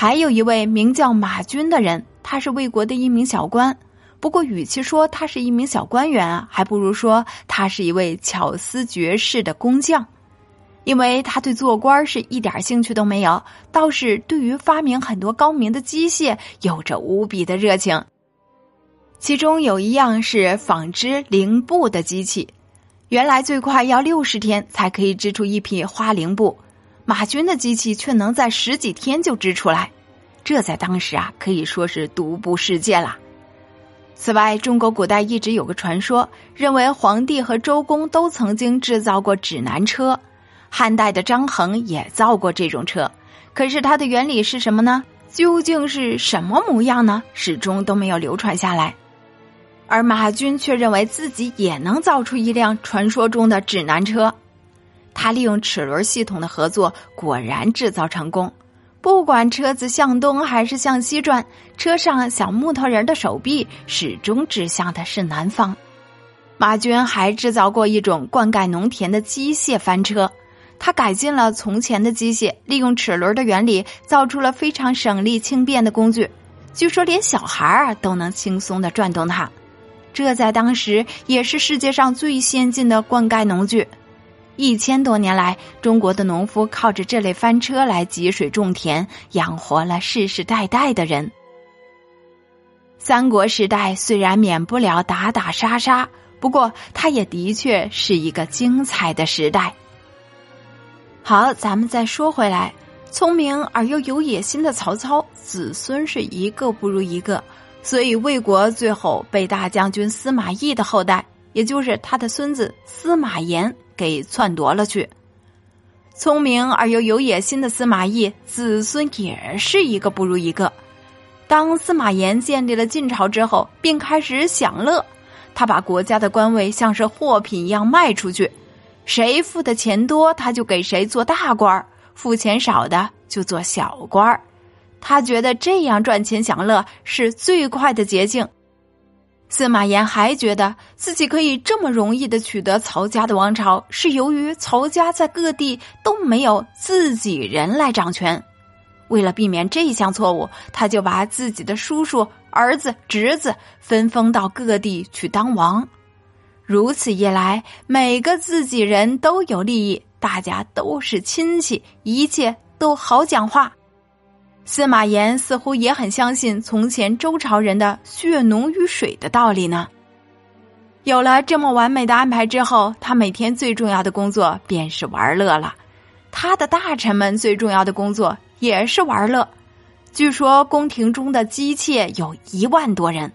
还有一位名叫马军的人，他是魏国的一名小官。不过，与其说他是一名小官员啊，还不如说他是一位巧思绝世的工匠。因为他对做官是一点兴趣都没有，倒是对于发明很多高明的机械有着无比的热情。其中有一样是纺织绫布的机器，原来最快要六十天才可以织出一匹花绫布，马军的机器却能在十几天就织出来，这在当时啊可以说是独步世界了。此外，中国古代一直有个传说，认为皇帝和周公都曾经制造过指南车。汉代的张衡也造过这种车，可是它的原理是什么呢？究竟是什么模样呢？始终都没有流传下来。而马军却认为自己也能造出一辆传说中的指南车。他利用齿轮系统的合作，果然制造成功。不管车子向东还是向西转，车上小木头人的手臂始终指向的是南方。马军还制造过一种灌溉农田的机械翻车。他改进了从前的机械，利用齿轮的原理，造出了非常省力轻便的工具。据说连小孩儿都能轻松的转动它，这在当时也是世界上最先进的灌溉农具。一千多年来，中国的农夫靠着这类翻车来汲水种田，养活了世世代代的人。三国时代虽然免不了打打杀杀，不过它也的确是一个精彩的时代。好，咱们再说回来，聪明而又有野心的曹操子孙是一个不如一个，所以魏国最后被大将军司马懿的后代，也就是他的孙子司马炎给篡夺了去。聪明而又有野心的司马懿子孙也是一个不如一个。当司马炎建立了晋朝之后，便开始享乐，他把国家的官位像是货品一样卖出去。谁付的钱多，他就给谁做大官儿；付钱少的就做小官儿。他觉得这样赚钱享乐是最快的捷径。司马炎还觉得自己可以这么容易的取得曹家的王朝，是由于曹家在各地都没有自己人来掌权。为了避免这一项错误，他就把自己的叔叔、儿子、侄子分封到各地去当王。如此一来，每个自己人都有利益，大家都是亲戚，一切都好讲话。司马炎似乎也很相信从前周朝人的“血浓于水”的道理呢。有了这么完美的安排之后，他每天最重要的工作便是玩乐了。他的大臣们最重要的工作也是玩乐。据说宫廷中的姬妾有一万多人，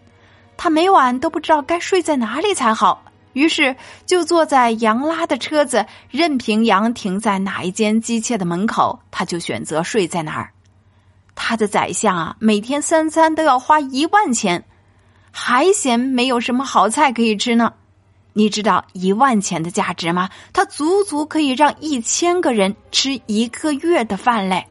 他每晚都不知道该睡在哪里才好。于是就坐在羊拉的车子，任凭羊停在哪一间姬妾的门口，他就选择睡在哪儿。他的宰相啊，每天三餐都要花一万钱，还嫌没有什么好菜可以吃呢。你知道一万钱的价值吗？他足足可以让一千个人吃一个月的饭嘞。